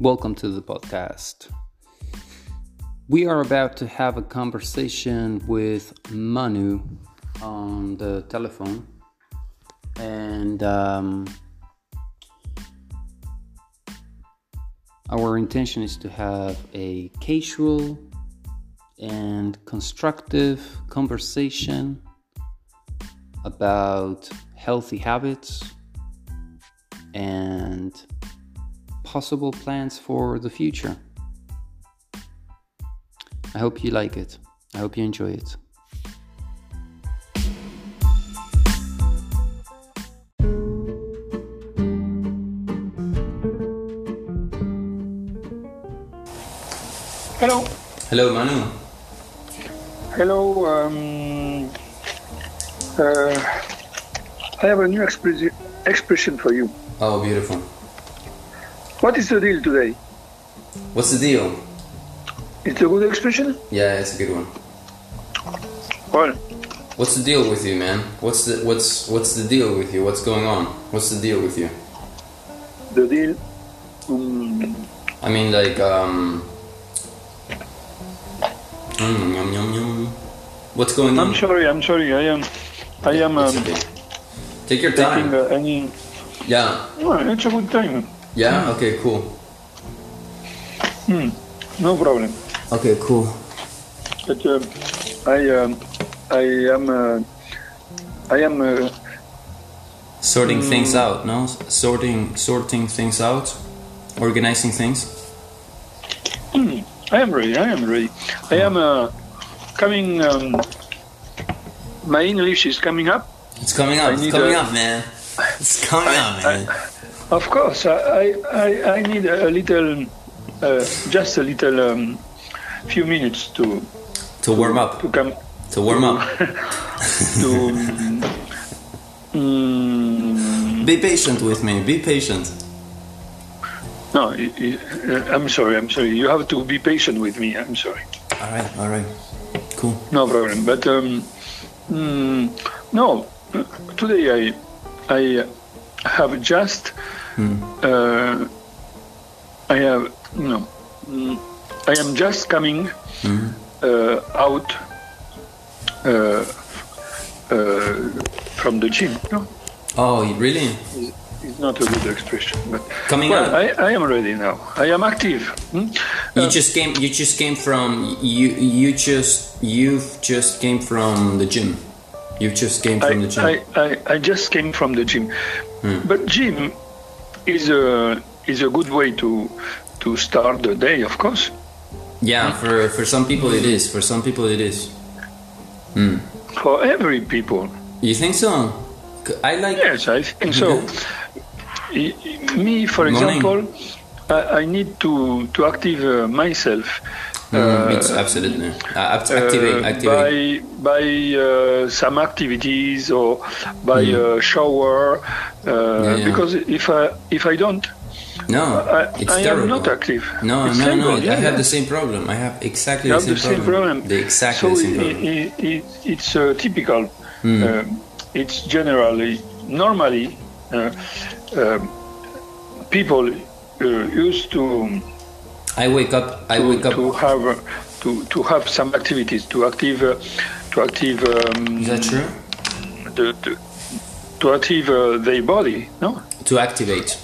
Welcome to the podcast. We are about to have a conversation with Manu on the telephone, and um, our intention is to have a casual and constructive conversation about healthy habits and possible plans for the future. I hope you like it. I hope you enjoy it. Hello. Hello, Manu. Hello. Um, uh, I have a new expre- expression for you. Oh, beautiful. What is the deal today? What's the deal? It's a good expression? Yeah, it's a good one. Well, What's the deal with you, man? What's the what's what's the deal with you? What's going on? What's the deal with you? the deal. Um, I mean, like, um, mm, yum, yum, yum. What's going on? I'm sorry. I'm sorry. I am. I am um, okay. Take your taking time. uh, any. Yeah. No, it's a good time. Yeah. Okay. Cool. No problem. Okay. Cool. But uh, I um, I am uh, I am uh, Sorting things out. No. Sorting sorting things out. Organizing things. I am ready. I am ready. I am uh, coming. Um, my English is coming up. It's coming up. I It's coming a- up, man. It's coming up, man. Of course, I I, I need a little, uh, just a little, um, few minutes to to warm up. to come To warm up. to. mm, Be patient with me. Be patient. no, uh, I'm sorry. I'm sorry. You have to be patient with me. I'm sorry. All right. All right. Cool. No problem. But um, mm, no, uh, today I I have just uh, I have no mm, I am just coming uh, out uh, uh, from the gym. No, Oh, really? it's, not a good expression, but Coming well, out. I, I am ready now. I am active. hmm? You Uh, just came. You just came from. You. You just. You've just came from the gym. You just came from the gym. I, I, I, I just came from the gym, Hmm. but gym is a is a good way to to start the day, of course. yeah. For for some people it is. For some people it is. For every people, You think so? I like. yes, I think so. I- Me, for Morning. example, I, I need to to active uh, myself. Mm, it's absolutely. Uh, act- activate. uh, activate. by by uh, some activities or by uh, shower uh, Hmm. yeah. because if I if I don't no, I, it's I terrible. am not active. No, It's no, no. yeah, I have yeah. the same problem. I have exactly the same, the same problem. The exactly so the same problem. i- i- it's uh, typical. Hmm. Uh, it's generally, normally, uh, uh, people uh, used to I wake up. I to, wake up. to have uh, to, to have some activities to active uh, to active um, Is that true? the, the, to active uh, their body, no? To activate.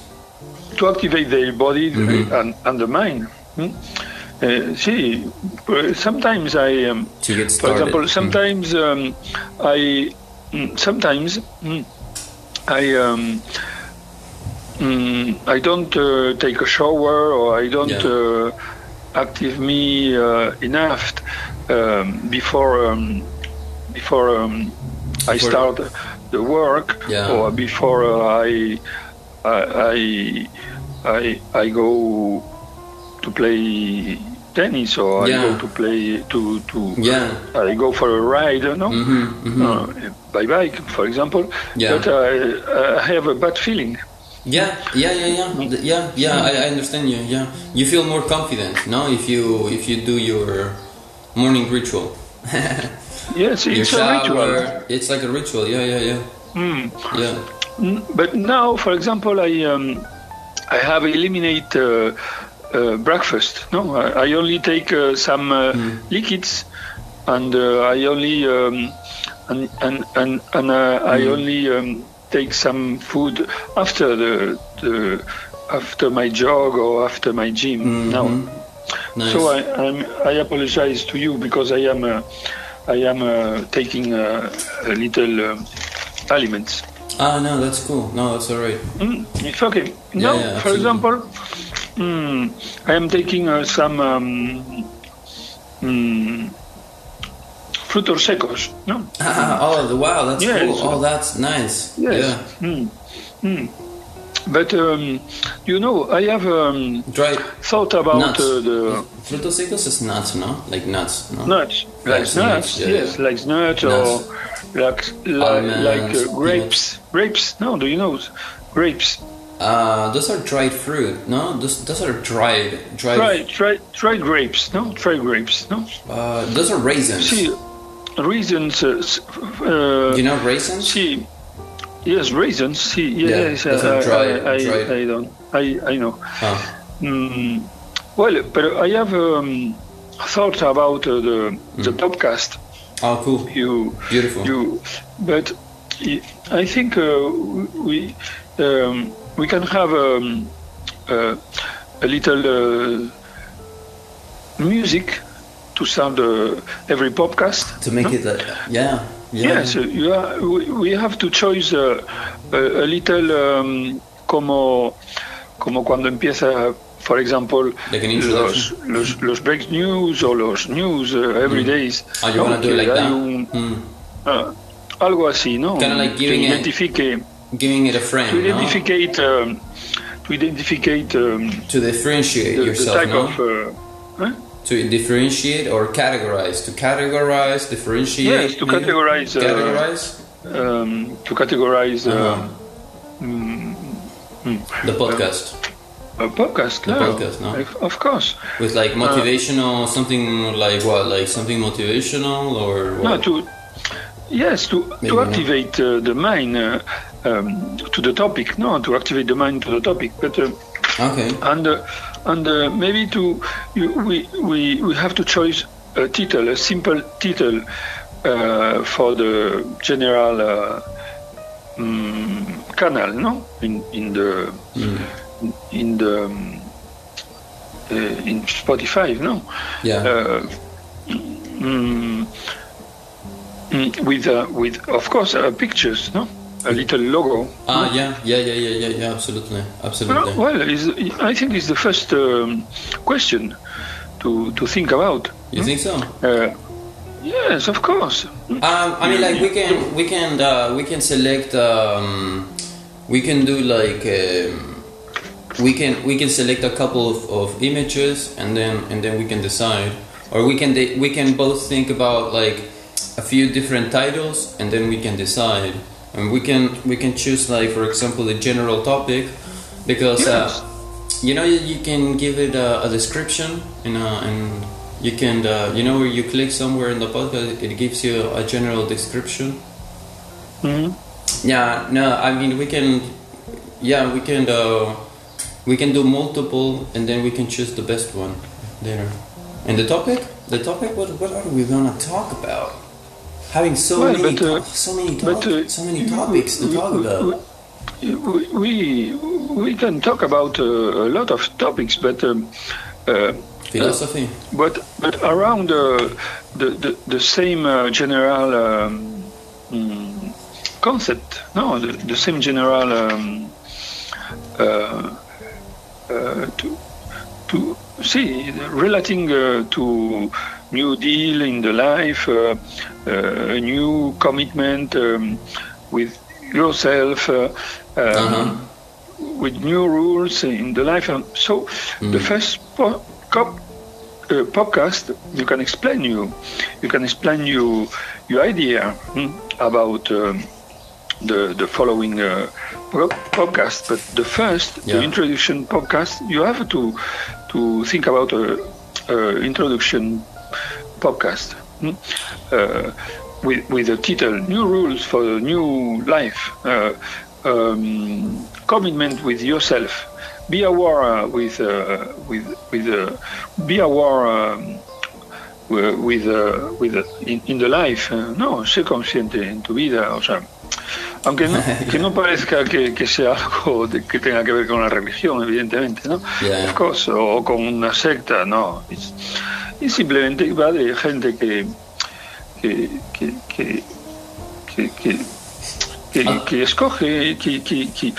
To activate their body Mm-hmm. and, and the mind. hmm? Uh, see, uh, sometimes I um, To get For example, sometimes um, I mm, sometimes mm, I um, mm, I don't uh, take a shower or I don't Yeah. uh, active me uh, enough um, before um, before um, I start the work Yeah. or before uh, I I I I go to play tennis or Yeah. I go to play to to Yeah. I go for a ride, no, Mhm, mhm. Uh, by bike, for example. Yeah. But I, I have a bad feeling. Yeah, yeah, yeah, yeah, yeah, yeah. I, I understand you. Yeah, you feel more confident, no? If you if you do your morning ritual, Yes, your it's a ritual. It's like a ritual. Yeah, yeah, yeah, Mm. yeah. Mm, But now, for example, I um, I have eliminate uh, uh, breakfast. No, I, I only take uh, some uh, liquids, and uh, I only um, and and and, and uh, I only um, take some food after the, the after my jog or after my gym. No. Nice. So I, I'm, I apologize to you because I am uh, I am uh, taking uh, a little um aliments. ah, no, that's cool. No, that's all right. Mm, it's okay. No, yeah, for example, mm, I am taking uh, some um, mm, frutos secos. No. Ah, oh, wow, that's Yeah, cool. Oh, that's nice. Yes. Yeah. Mm, mm. But um, you know, I have um, Dried thought about uh, the Frutos secos is nuts, no? Like nuts, no? nuts, like Like nuts. nuts, yeah, yes, yeah. like nuts, Nuts. or like like, like uh, grapes. Grapes? No, do you know grapes? Uh, those are dried fruit, no? Those, those are dried, dried. Try try try grapes. No, try grapes. No. Uh, those are raisins. See, reasons. Uh, uh, you know raisins? see, yes, raisins. See, Yeah, yes, those are I, dried- I, don't. I I know. Oh. Mm, well, but I have um, thought about uh, the the Mm. podcast. oh, cool. You Beautiful. you, but I think uh, we um, we can have um, uh, a little uh, music to sound uh, every podcast. to make it, uh, yeah. Yeah. Yes, uh, you are, we, we have to choose uh, a, a little um, como como cuando empieza, for example, Like los, los, los break news o los news uh, every days. Oh, you ¿no? do it Que like that? un- Mm. ah, algo así, ¿no? Kinda like que giving it- identifique, Giving it a frame, to no? identificate, um, to identificate um, To differentiate the, the yourself, type no? of. Uh, huh? To differentiate or categorize. To categorize, differentiate. Yes, to categorize, uh, categorize Um, to categorize Uh-huh. um, the podcast a podcast. The no. podcast, no? Of- course. with like motivational something like what, like something motivational or No, to yes, to Maybe to activate uh, the mind uh, um, to the topic. No, to activate the mind to the topic. But uh, okay. and uh, and uh, maybe to you, we we we have to choose a title, a simple title uh, for the general uh, mm, canal. No, in in the in the um, uh, in Spotify. No. Yeah. Uh, mm, mm, with uh, with of course uh, pictures, no, a little logo. Ah, yeah, yeah, yeah, yeah, yeah, yeah, absolutely, absolutely. Well, well I think it's the first um, question to to think about. you think so? Uh, yes, of course. Um, I mean, like we can we can uh, we can select um, we can do like um, we can we can select a couple of, of images and then and then we can decide, or we can de- we can both think about like a few different titles and then we can decide, and we can we can choose like for example a general topic because uh, you know you, you can give it a, a description and uh, and you can uh, you know where you click somewhere in the podcast it gives you a general description. Mhm. yeah no i mean we can yeah we can uh, we can do multiple and then we can choose the best one later. And the topic? The topic what, what are we gonna talk about having so Well, many but, uh, so many but, uh, so many topics to talk about We we, we can talk about uh, a lot of topics, but. Um, uh, philosophy but but around uh, the, the the same uh, general um, mm, concept no the, the same general um, uh, uh, to to see relating uh, to new deal in the life uh, uh, a new commitment um, with yourself uh, um, Uh-huh. with new rules in the life. And so the first po- cop, uh, podcast, you can explain you, you can explain you your idea hmm, about um, the the following uh, podcast. But the first, Yeah. the introduction podcast, you have to to think about a, a introduction podcast. Hmm, Uh, with, with the title "New Rules for the New Life," uh, um, commitment with yourself. Be aware uh, with uh, with with uh, be aware um, with uh, with in, in, the life. Uh, no, sé consciente en tu vida. O sea, aunque no, que no parezca que, que, sea algo de, que tenga que ver con la religión, evidentemente, ¿no? Yeah. Cosa, o con una secta, no. Y simplemente va de gente que que, que, que, que, que ah. que escoge, que, que, que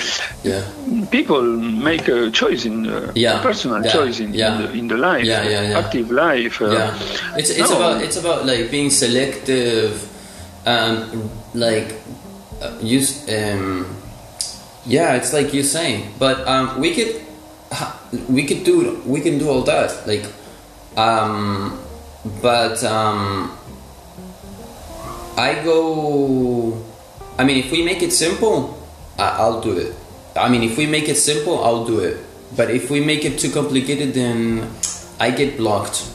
yeah. people make a choice in uh, yeah. a personal yeah. choice in, in, the, in the life, active life. Uh, yeah, it's it's no. about it's about like being selective, um, like uh, use um, yeah, it's like you're saying, but um, we could we could do we can do all that like um, but um, I go I mean, if we make it simple, I'll do it. I mean, if we make it simple, I'll do it. But if we make it too complicated, then I get blocked.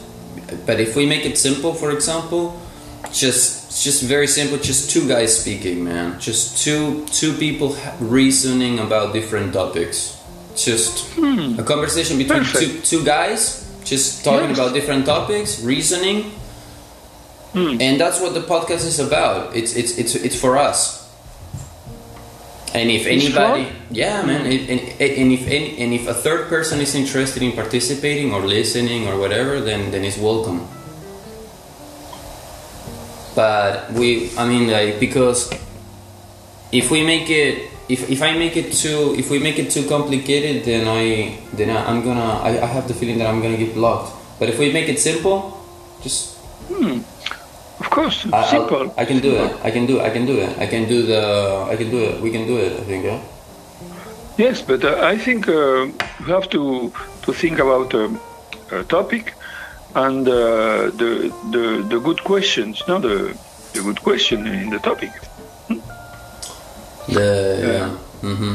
But if we make it simple, for example, just it's just very simple, just two guys speaking, man. Just two two people reasoning about different topics. Just hmm. a conversation between two two guys, just talking yes. about different topics, reasoning. Hmm. And that's what the podcast is about. It's it's it's it's for us. And if anybody, yeah, man, and, and, and if any, and if a third person is interested in participating or listening or whatever, then then it's welcome. But we, I mean, like because if we make it, if, if I make it too, if we make it too complicated, then I then I, I'm gonna, I, I have the feeling that I'm gonna get blocked. But if we make it simple, just hmm. Of course, I, simple. I, I can do it. I can do. I can do it. I can do the. I can do it. We can do it. I think. Yeah. Yes, but uh, I think uh, we have to to think about um, a topic and uh, the, the the good questions. Not the the good question in the topic. Hmm? The yeah. Mm-hmm.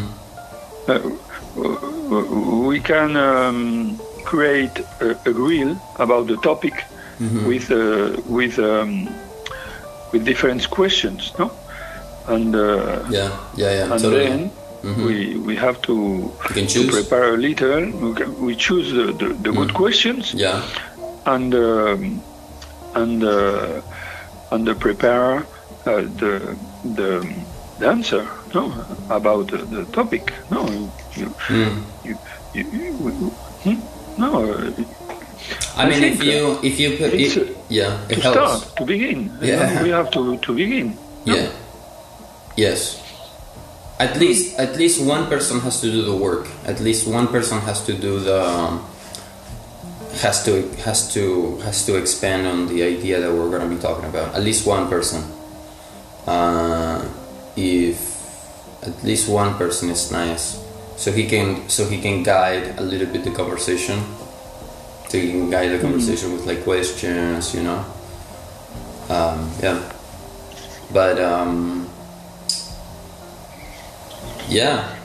Uh, we can um, create a, a reel about the topic Mm-hmm. with uh, with um, with different questions, no? And uh, yeah, yeah, yeah. and totally. then Mhm. we we have to, to prepare a little. We, can, we choose the, the, the good questions Yeah. and um, and uh, and uh, prepare uh, the the the answer no about the, the topic. No, you Mm. you, you, you, hmm? no. uh, I I mean, if you if you put it, uh, yeah, it to helps. start to begin. Yeah. we have to to begin. no? Yeah. Yes. At least at least one person has to do the work. At least one person has to do the um, has to has to has to expand on the idea that we're going to be talking about. At least one person. Uh, if at least one person is nice, so he can so he can guide a little bit the conversation. So he can guide the conversation with like questions, you know. Um, yeah, but um, yeah.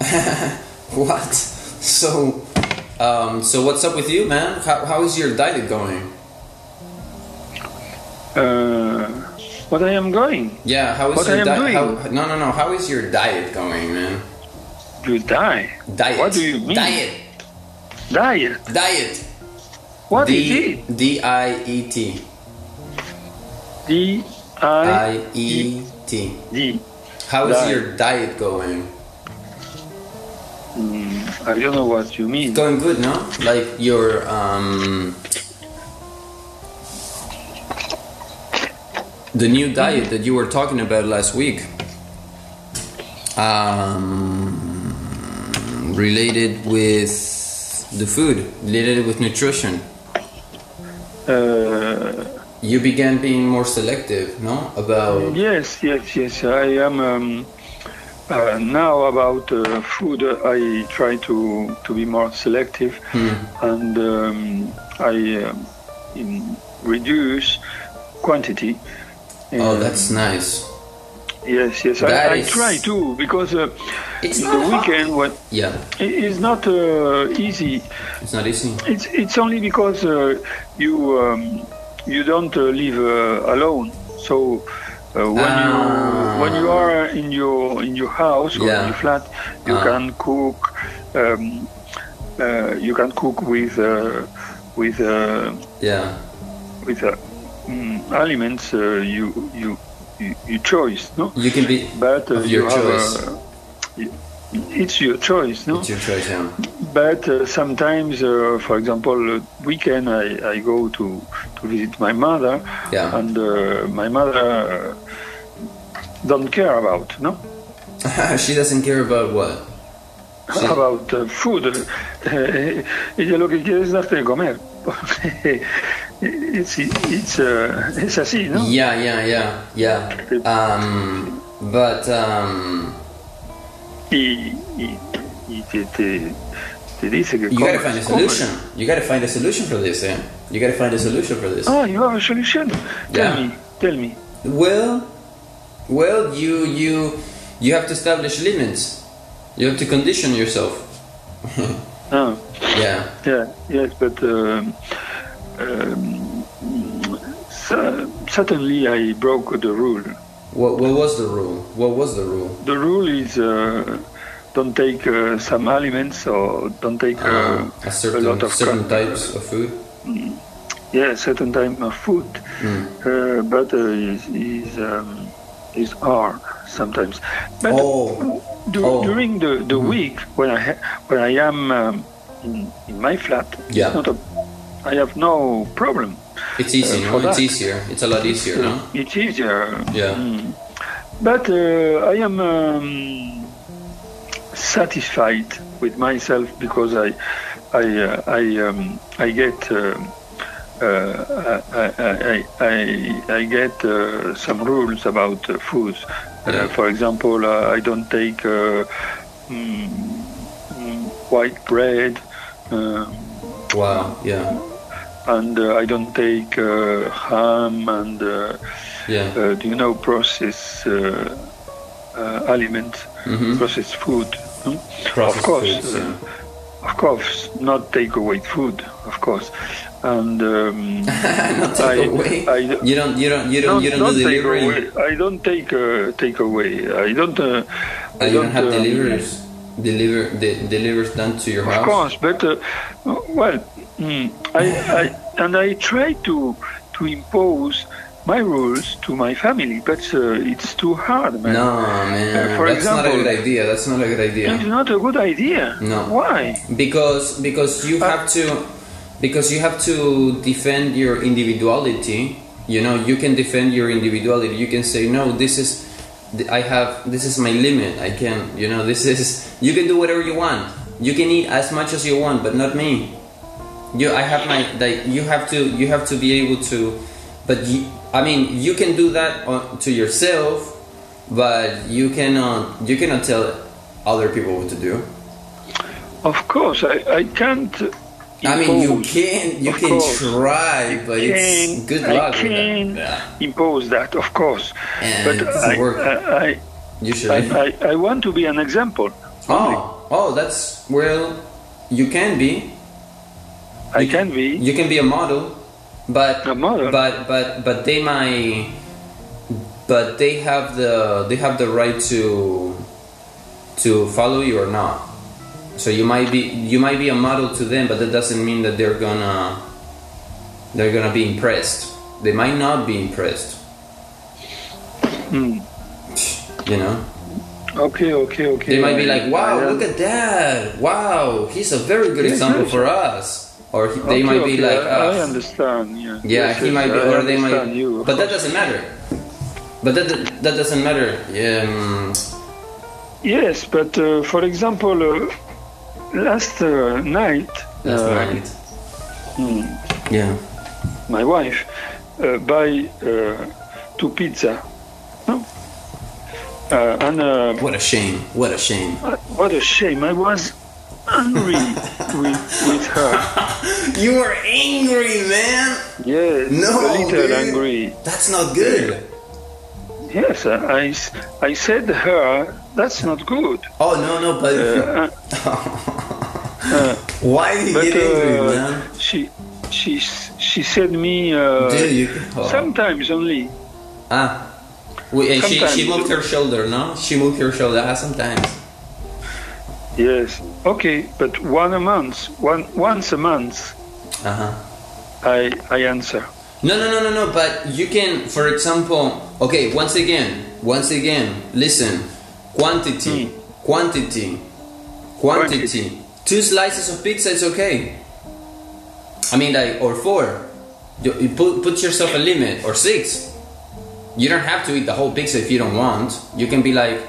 what? So, um, so what's up with you, man? How, how is your diet going? Uh, what I am going? Yeah, how is What your diet? No, no, no. How is your diet going, man? You die. Diet. What do you mean? Diet. Diet. Diet. What is D it? D I E T. D I I E T. D. How is Diet. your diet going? Mm, I don't know what you mean. It's Going good, no? Like your um the new diet that you were talking about last week. Um related with the food, related with nutrition. Uh, You began being more selective, no? About yes, yes, yes. I am um, uh, now about uh, food. I try to to be more selective, Hmm. and um, I um, in reduce quantity. Oh, that's nice. yes, yes. that I, I try too because uh, It's the weekend when Yeah, it is not uh, easy. it's not easy. It's it's only because uh, you um, you don't uh, live uh, alone. So uh, when Ah. you when when you are in your in your house or Yeah. in your flat, you Ah. can cook. Um, uh, you can cook with uh, with uh, Yeah. with uh, mm, elements uh, you, you you you choice, no? You can be. But uh, Of you your have choice. a, y- it's your choice, no? It's your choice, yeah. But uh, sometimes, uh, for example, uh, weekend I, I go to, to visit my mother, Yeah. and uh, my mother uh, don't care about no she doesn't care about what. Sí. about uh, food. Ella lo que quiere es darte de comer. It's, it's, uh, es así, ¿no? Yeah, yeah, yeah, yeah. Um, but um, Y, y, y te, te, te dice que you gotta find a solution. You gotta find a solution for this, eh? You gotta find a solution for this. Ah, you have a solution. Yeah. Tell me, tell me. Well, well, you you you have to establish limits. You have to condition yourself. Ah, Yeah. yeah, yes, but um, um, cer- certainly I broke the rule. What what was the rule? What was the rule? The rule is uh, don't take uh, some aliments or don't take uh, Uh, a certain lot of certain types of food. yeah certain type of food, Mm. uh, but uh, is is um, is hard sometimes. But Oh. du- Oh. during the, the week when I ha- when I am um, in, in my flat, Yeah. it's not a, I have no problem. It's easy, Uh, no? It's easier. It's a lot easier, no? It's easier. Yeah. Mm. But uh, I am um, satisfied with myself because I, I, uh, I, um, I get, uh, uh, I, I, I, I get uh, some rules about uh, foods. Yeah. Uh, for example, uh, I don't take uh, mm, mm, white bread. Um, Wow. Yeah. And uh, I don't take uh, ham and uh, Yeah. uh, do you know processed uh, uh, aliments, Mhm. processed food. hmm? Processed of course, foods, uh, yeah. of course, not take away food, of course, and um, Not I-. I, you don't. You don't. You don't. you don't, do take delivery. away. I don't take uh, take away. I don't. Uh, Uh, you don't have um, deliverers. Deliver de- delivers done to your Of house. Of course, but uh, well, mm, I, I and I try to to impose my rules to my family, but uh, it's too hard, man. No, man. Uh, for that's not a good idea. That's not a good idea. It's not a good idea. No. Why? Because because you have to because you have to defend your individuality. You know, you can defend your individuality. You can say no. This is I have this is my limit. I can you know this is you can do whatever you want. You can eat as much as you want, but not me. You I have my like you have to you have to be able to, but you, I mean you can do that on, to yourself, but you cannot uh, you cannot tell other people what to do. Of course, I, I can't. I mean, you can you Of can course. try, but it's can- good I luck with can that. impose that, of course. And but I. I, I, Yeah. Usually. I, I, I want to be an example. oh, oh, that's well. You can be. I can be. You can be a model, but A model? but but but they might. But they have the they have the right to to follow you or not. So you might be you might be a model to them, but that doesn't mean that they're gonna they're gonna be impressed. They might not be impressed. Hmm. You know. Okay, okay, okay. They might be like, "Wow, look at that! Wow, he's a very good example for us." Or he, they Okay, might be okay, like, I, I "Ah, understand. Yeah, "Yeah, Yes, he yes, might be," I or they might. You, but that doesn't matter. But that that doesn't matter. Um, Yes, but uh, for example, uh, last uh, night, last uh, night. hmm, Yeah. my wife uh, buy uh, two pizza. No? Uh, and uh, What a shame! What a shame! what a shame! I was angry with, with her. You were angry, man. Yes, No, a little dude. angry. That's not good. Yes, I, I, said to her, that's not good. Oh no, no, but Uh, why did you but get angry, uh, man? she, she, she said me uh, you oh. sometimes only. ah We, uh, she, she moved her shoulder, no? She moved her shoulder ah, sometimes. Yes. Okay, but one a month, one once a month, Uh huh. I I answer. No, no, no, no, no. But you can, for example, okay. Once again, once again, listen. Quantity, quantity, quantity. Two slices of pizza is okay. I mean, like, or four. You, you put put yourself a limit, or six. You don't have to eat the whole pizza if you don't want. You can be like,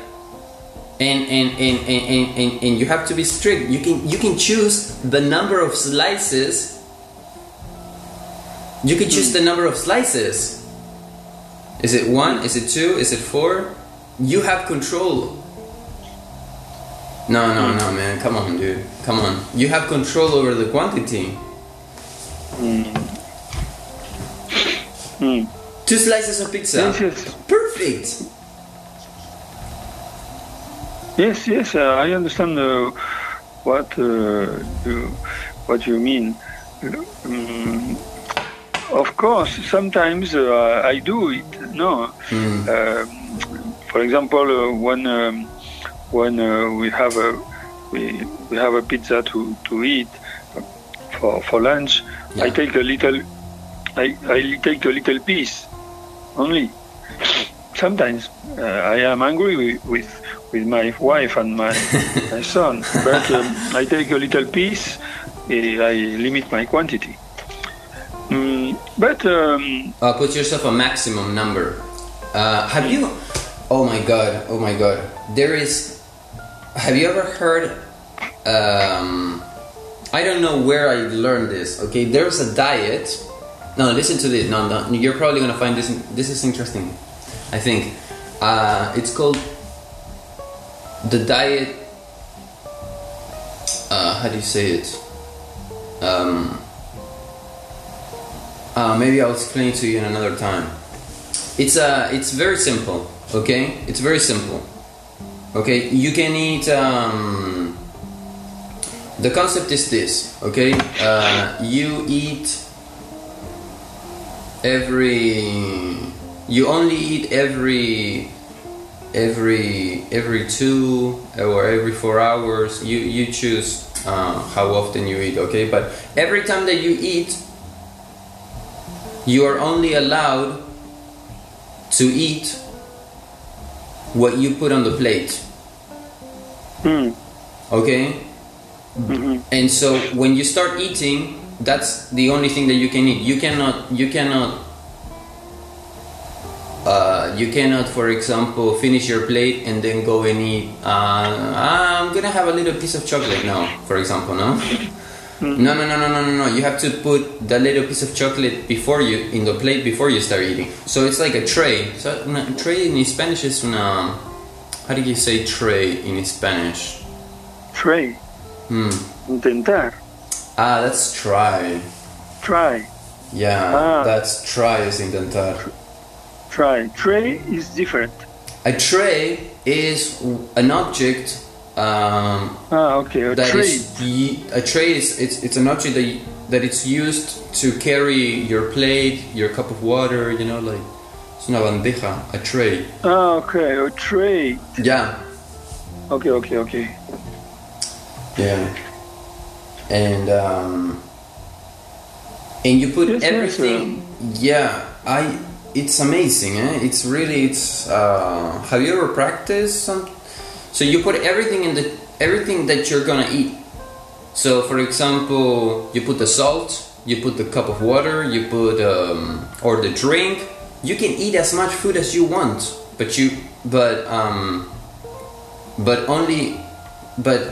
and and and and, and, and, you have to be strict. You can you can choose the number of slices you can choose hmm. the number of slices. Is it one? Is it two? Is it four? You have control. No, no, hmm. no, man. Come on, dude. Come on. You have control over the quantity. Hmm. hmm. Two slices of pizza. Perfect. Yes, yes, uh, I understand uh, what uh, you, what you mean. Um, of course, sometimes uh, I do it. No, Hmm. Um for example, uh, when um, when uh, we have a we, we have a pizza to, to eat for for lunch, I take a little I, I take a little piece only. Sometimes uh, I am angry with, with with my wife and my my son, but um, I take a little piece. eh, I limit my quantity. Mm, but um, Uh, put yourself a maximum number. Uh, have you? Oh my god! Oh my god! There is. Have you ever heard? Um, I don't know where I learned this. Okay, there's a diet. No, listen to this. No, no, you're probably gonna find this. This is interesting. I think uh, it's called the diet. Uh, how do you say it? Um, uh, maybe I'll explain it to you in another time. It's uh, it's very simple. Okay, it's very simple. Okay, you can eat. Um, the concept is this. Okay, uh, you eat every. You only eat every every every two or every four hours. You you choose uh, how often you eat. Okay, but every time that you eat, you are only allowed to eat what you put on the plate. hmm, Okay? mhm. And so when you start eating, that's the only thing that you can eat. You cannot you cannot uh, you cannot, for example, finish your plate and then go and eat. Uh, I'm gonna have a little piece of chocolate now, for example, no? No, no, no, no, no, no, no. You have to put the little piece of chocolate before you in the plate before you start eating. So it's like a tray. So una, tray in Spanish is una. How do you say tray in Spanish? Tray. Hmm. intentar, Ah, that's try. try, Yeah, Ah. that's try is intentar. Try. Tray is different. A tray is an object um, Ah, okay, a that tray. is a tray is it's, it's an object that, y- that it's used to carry your plate, your cup of water. You know, like it's una bandeja, a tray. Ah, okay, a tray. Yeah, Okay, okay, okay. yeah, and um, and you put Yes, yes, everything. Yeah, I. It's amazing, eh? It's really. It's. Uh, have you ever practiced some? So you put everything in the everything that you're gonna eat. So, for example, you put the salt, you put the cup of water, you put um, or the drink. You can eat as much food as you want, but you but um, but only but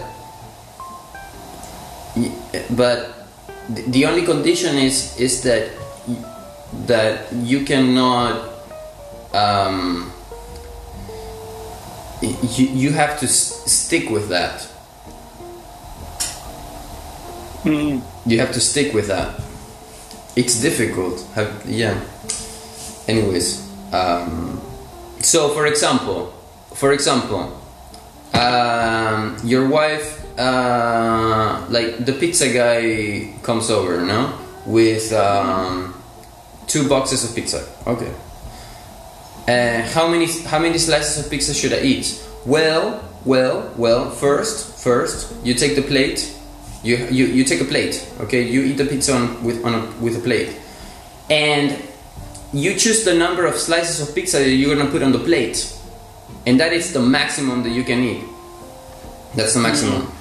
but the- only condition is is that that you cannot um, you, you have to s- stick with that. Mm, you have to stick with that. It's difficult. Have, yeah. Anyways um, so for example for example um, your wife uh, like the pizza guy comes over no? With um, two boxes of pizza okay Uh, how many how many slices of pizza should I eat? Well, well, well. First, first, you take the plate. You you, you take a plate. Okay, you eat the pizza on, with on a, with a plate, and you choose the number of slices of pizza that you're gonna put on the plate, and that is the maximum that you can eat. That's the maximum.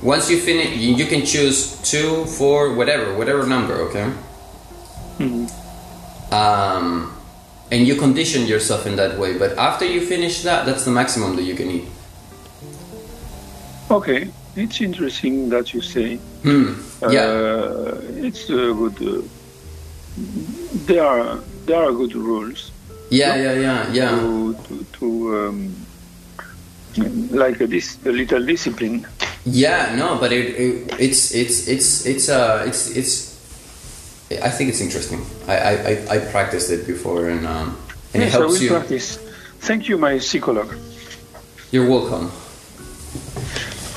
Once you finish, you, you can choose two, four, whatever, whatever number. Okay. Um, and you condition yourself in that way. But after you finish that, that's the maximum that you can eat. Okay, it's interesting that you say. Hmm. Yeah. Uh, it's a good. Uh, there are there are good rules yeah, yeah, yeah, yeah. to to, to um, like a, dis, a little discipline. Yeah, no, but it, it it's it's it's it's uh it's it's. I think it's interesting. I I, I, I practiced it before and um and it yes, I will you. practice. Thank you, my psycholog. You're welcome.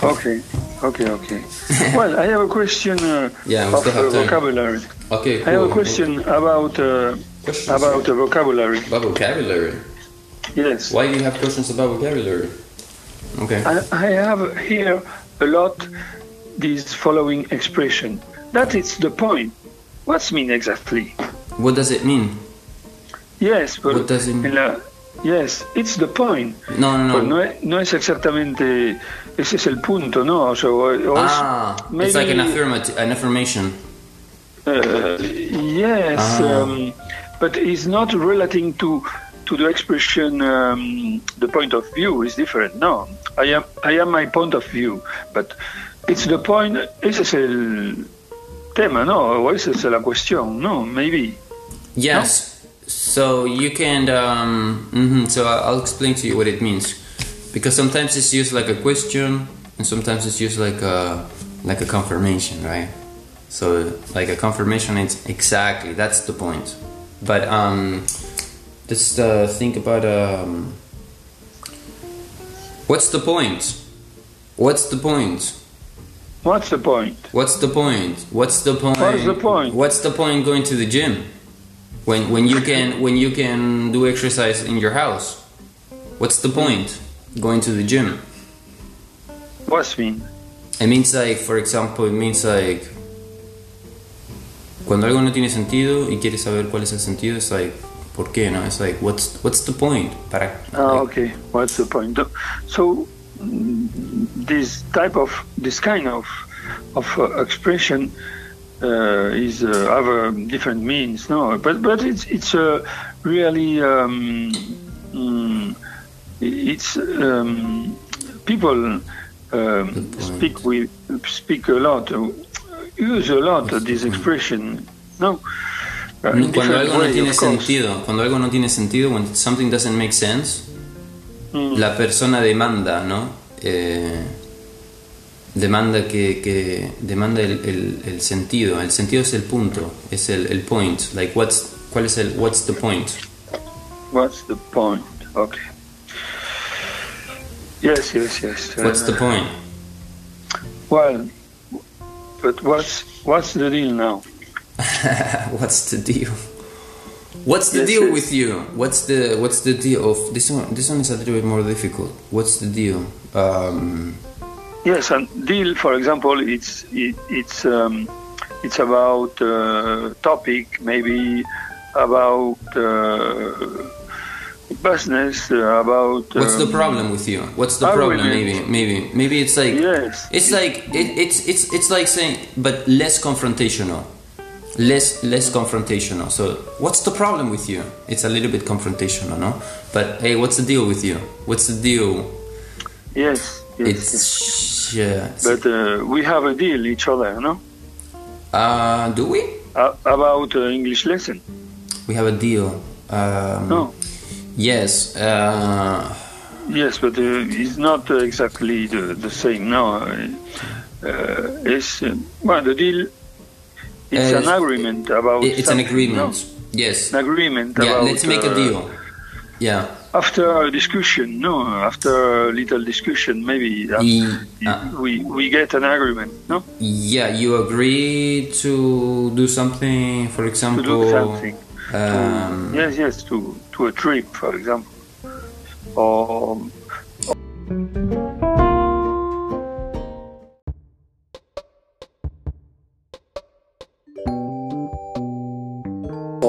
Okay, okay, okay. well, I have a question uh, Yeah, we of have uh, vocabulary. Okay, I have a cool. question about uh, Questions? about the vocabulary. About vocabulary. Yes. Why do you have questions about vocabulary? Okay. I, I have here a lot this following expression. That is the point. What's mean exactly? What does it mean? Yes, but What does it mean? la- yes, it's the point. No, no, Pues no. no es, no es exactamente ese es el punto, ¿no? O sea, o- o es Ah, it's like an maybe- an affirmation. Uh, yes, Ah. um, but it's not relating to to the expression. Um, the point of view is different. No, I am I am my point of view, but it's the point. Ese es el tema, no? La cuestión, no? Maybe. Yes. So you can. Um, mhm, So I'll explain to you what it means, because sometimes it's used like a question, and sometimes it's used like a like a confirmation, right? So like a confirmation, it's exactly that's the point. But um, just uh, think about um, what's the point? What's the point? What's the point? What's the point? What's the point? What is the point? What's the point going to the gym? When when you can when you can do exercise in your house? What's the point going to the gym? What's mean? It means like for example, it means like cuando algo no tiene sentido y quieres saber cuál es el sentido, es like ¿por qué? No, it's like what's what's the point? Para Ah, like, okay. What's the point? So this type of this kind of of uh, expression uh, is uh, have uh, different means. No, but but it's it's uh, really um, mm, it's um, people um, speak with speak a lot, uh, use a lot of this expression. No. Cuando algo no tiene sentido, cuando algo no tiene sentido, when something doesn't make sense, la persona demanda, ¿no? Eh, demanda que, que demanda el, el, el sentido. El sentido es el punto, es el, el point. Like what's cuál es el what's the point? What's the point? Okay. Yes, yes, yes. What's the point? Well, but what's what's the deal now? what's the deal? What's the deal with you? What's the what's the deal of this one? This one is a little bit more difficult. What's the deal? Um, Yes, and deal, for example, it's it, it's um, it's about uh, topic, maybe about uh, business, uh, about. What's the um, problem with you? What's the problem? Maybe, maybe, maybe it's like Yes. it's like it, it's it's it's like saying, but less confrontational, less less confrontational. So, what's the problem with you? It's a little bit confrontational, no? But hey, what's the deal with you? What's the deal? Yes, yes. yes. It's yeah. But uh, we have a deal each other, no? Uh, do we? Uh, about uh, English lesson. We have a deal. Um, No. Yes. Uh, Yes, but uh, it's not uh, exactly the, the same. No, uh, uh, it's uh, well the deal. It's Uh, an agreement about. it- it's an agreement. no? Yes. An agreement Yeah. about. Let's make a uh, deal. Yeah. After a discussion, no, after a little discussion, maybe uh, uh, we we get an agreement, no, Yeah, you agree to do something, for example, to do something. Um, yes, yes, to to a trip, for example, or or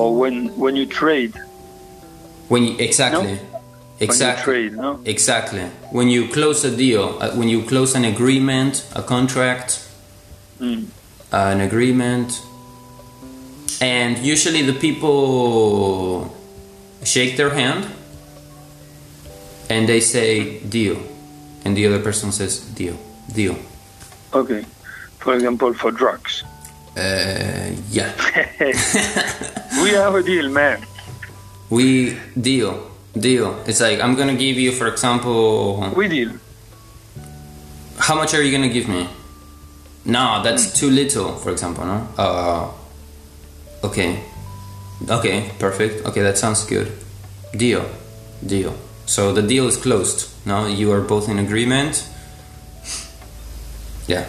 when when you trade, when you, exactly, when you exactly, trade, no? exactly. When you close a deal, uh, when you close an agreement, a contract, Mm. an agreement, and usually the people shake their hand and they say deal, and the other person says deal, deal. Okay. For example, for drugs. Uh, yeah, we have a deal, man. we deal, deal. It's like I'm gonna give you, for example, We deal. how much are you gonna give me? No, that's too little, for example, no? Uh, okay. Okay, perfect. Okay, that sounds good. Deal. Deal. So the deal is closed. No, you are both in agreement. Yeah.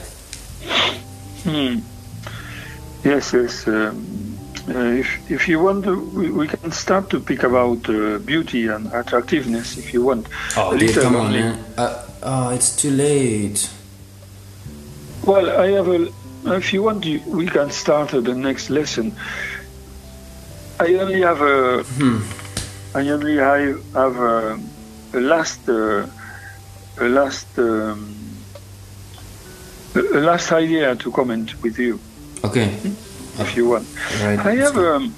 Hmm. Yes, yes. Um, if if you want, to, we, we can start to pick about uh, beauty and attractiveness if you want. Oh, A dude, come on, only. man. Uh, oh, it's too late. Well, I have a. If you want, we can start uh, the next lesson. I only have a. I only have, have a, a last. Uh, a last. Um, a a last idea to comment with you, Okay. If you want. Right. I have um,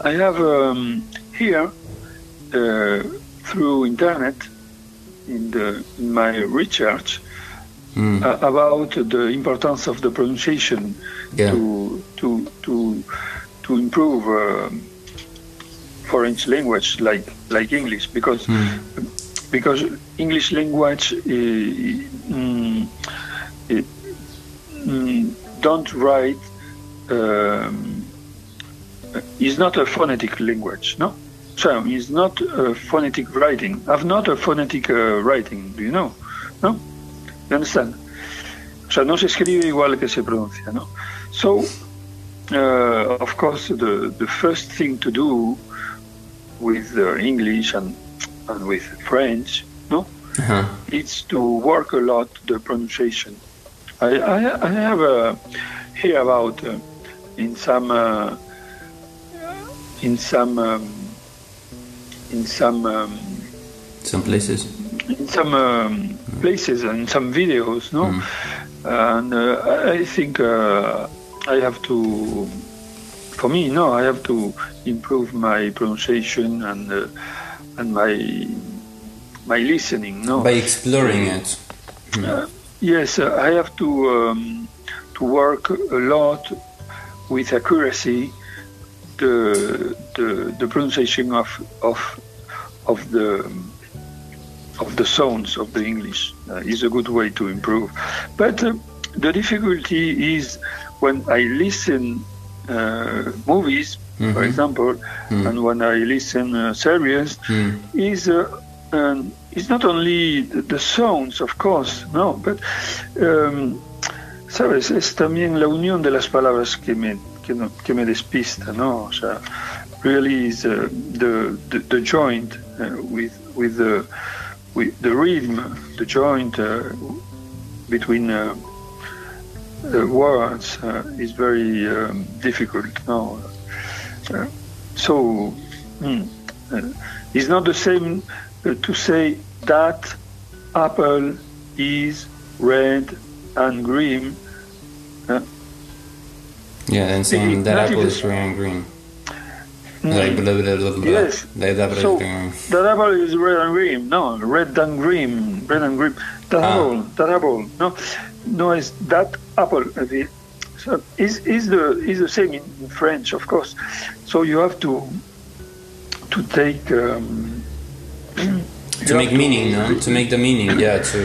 I have um, here uh, through internet in the in my research Mm, uh, about the importance of the pronunciation yeah. to to to to improve um foreign language like like English because Mm, because English language uh, mm, it, mm, don't write um, is not a phonetic language no? So it's not a phonetic writing. I've not a phonetic uh, writing do you know? No? You understand? O sea no se escribe igual que se pronuncia no? So uh, of course the the first thing to do with uh, English and and with French no? Uh-huh. it's to work a lot the pronunciation. I, I, I have uh, hear about uh, in some uh, in some um, in some um, Some places. in some um, places and some videos, no, and uh, I think uh, I have to. For me, no, I have to improve my pronunciation and uh, and my my listening. No, By exploring it. Uh, yes, uh, I have to um, to work a lot with accuracy the the, the pronunciation of of of the of the sounds of the English uh, is a good way to improve. But uh, the difficulty is when I listen uh, movies, for Mhm. example, Mm. and when I listen uh, series, Mm. is uh, um, it's not only the, the sounds, of course, no, but um, sabes es también la unión de las palabras que me que, no- que me despista, no, o sea, really is uh, the, the the joint uh, with with the with the rhythm, the joint uh, between. Uh, uh, words uh, is very um, difficult. No, so mm, it's not the same to say that apple is red and green. Uh, Yeah, and saying that apple is red and green. mm, Like blah blah blah blah. Yes. Like that apple So- is green and green. that apple is red and green. No, red and green, red and green. That Ah. apple, that apple. No, no, it's that apple. the- So is is the is the same in, French, of course. So you have to to take um, To make meaning, no? To make the meaning, yeah, to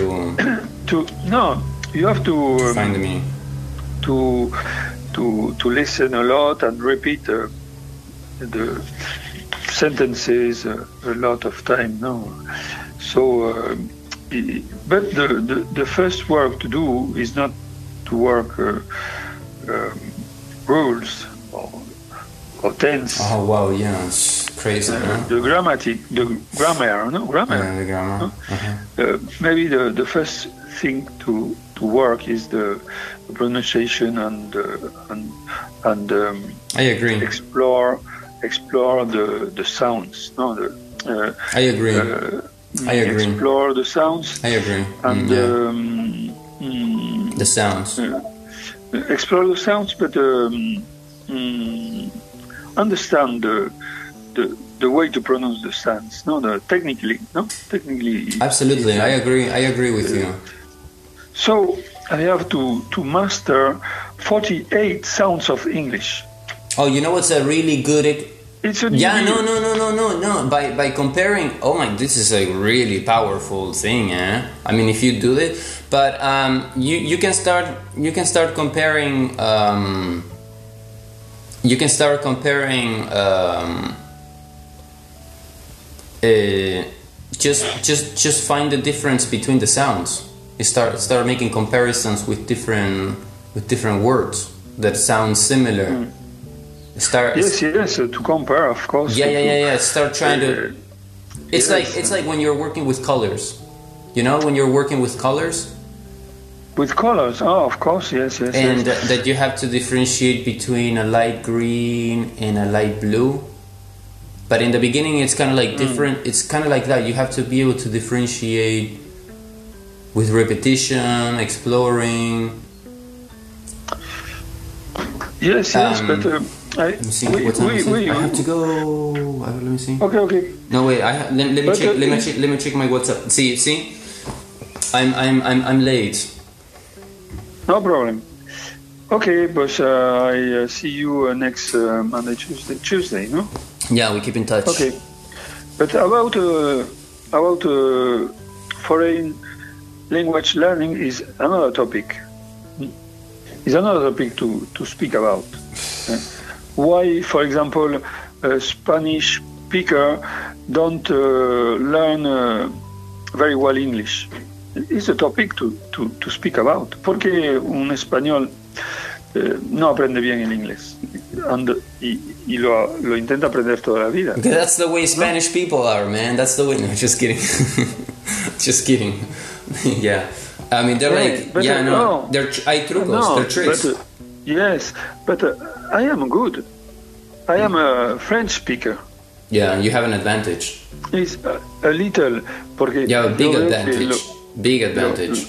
to no, you have to um, find meaning. to to to listen a lot and repeat uh, the sentences uh, a lot of time. No, so uh, but the, the the first work to do is not to work uh, um, rules or or tense. Oh wow, yeah, it's crazy. Uh, the grammatic, the grammar, no grammar. Yeah, the grammar. Uh-huh. Uh, maybe the, the first thing to, to work is the, pronunciation and uh, and and um, I agree. explore explore the the sounds. No, the uh, I agree. uh, I agree. explore the sounds I agree. and Mm, yeah. um, the sounds. uh, explore the sounds, but um, mm, understand the, the the way to pronounce the sounds. No, no, technically, no, technically. Absolutely, I agree. I agree with you. So I have to to master 48 sounds of English. Oh, you know what's a really good? It's a Yeah, no, no, no, no, no, no. By by comparing, oh my, this is a really powerful thing, eh? I mean, if you do it, but um, you you can start you can start comparing. Um, you can start comparing. Um, uh, just just just find the difference between the sounds. Start start making comparisons with different with different words that sound similar. Hmm. Start Yes, yes, uh, to compare, of course. yeah, yeah, yeah, yeah. Start trying to. Uh, it's yes. like it's like when you're working with colors. You know, when you're working with colors, With colors, oh, of course, yes, yes. and yes. that that you have to differentiate between a light green and a light blue. But in the beginning, it's kind of like hmm. different. It's kind of like that. You have to be able to differentiate with repetition, exploring. yes, yes, um, but uh, I, Let me see. we, what time we, is it? we, I have to go. Uh, Let me see. Okay, okay. No wait, I ha- let, let me But, check. uh, let me check. Let me check my WhatsApp. See, see, I'm I'm I'm I'm late. No problem. Okay, but uh, I uh, see you uh, next uh, Monday, Tuesday, Tuesday, no? Yeah, we keep in touch. Okay. But about uh, about uh, foreign language learning is another topic. Is another topic to, to speak about. Why, for example, a Spanish speaker don't uh, learn uh, very well English? It's a topic to, to, to speak about. Porque un español eh, no aprende bien el inglés And- y, y lo, lo intenta aprender toda la vida. That's the way Spanish people are, man. That's the way. No, just kidding. just kidding. yeah, I mean they're Yeah, like yeah uh, no, no. they're hay trucos, No, they're tricks. But, uh, yes, but uh, I am good. I am a French speaker. yeah, you have an advantage. It's a, a little porque You have a big yo veo que advantage. lo- big advantage.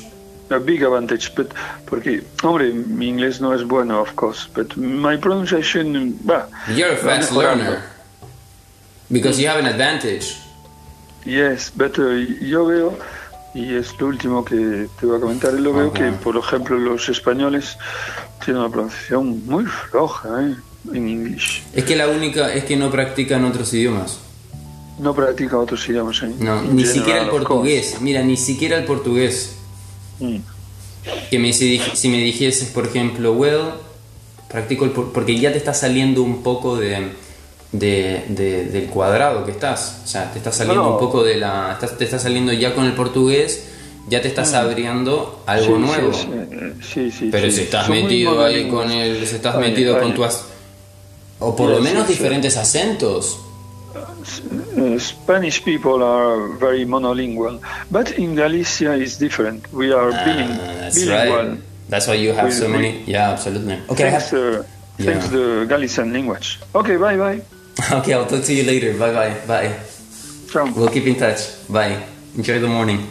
a big advantage, but porque hombre, mi inglés no es bueno, of course, but my pronunciation, bah, You're a fast learner because you have an advantage. Yes, but uh, yo veo, y es lo último que te voy a comentar, lo veo que, por ejemplo, los españoles tienen una pronunciación muy floja ¿eh? en inglés. Es que la única es que no practican otros idiomas. No practican otros idiomas. ¿eh? No, ni general, siquiera el portugués. Mira, ni siquiera el portugués. Mm. Que me, si, si me dijeses, por ejemplo, well, practico el por- porque ya te está saliendo un poco de, de- de- del cuadrado que estás. O sea, te está saliendo No. un poco de la. estás- te está saliendo ya con el portugués, ya te estás abriendo algo Mm. Sí, nuevo. Sí, sí, Pero si estás metido ahí con el. Si estás Oye, metido con tu. as- O por lo menos diferentes acentos. Uh, Spanish people are very monolingual, but in Galicia is different. We are biling- Ah, that's bilingual. right. That's why you have We- so we- many. Yeah, absolutely. Okay, I Thanks, have- uh, thanks Yeah. the Galician language. Okay, bye bye. okay, I'll talk to you later. Bye bye. Bye. We'll keep in touch. Bye. Enjoy the morning.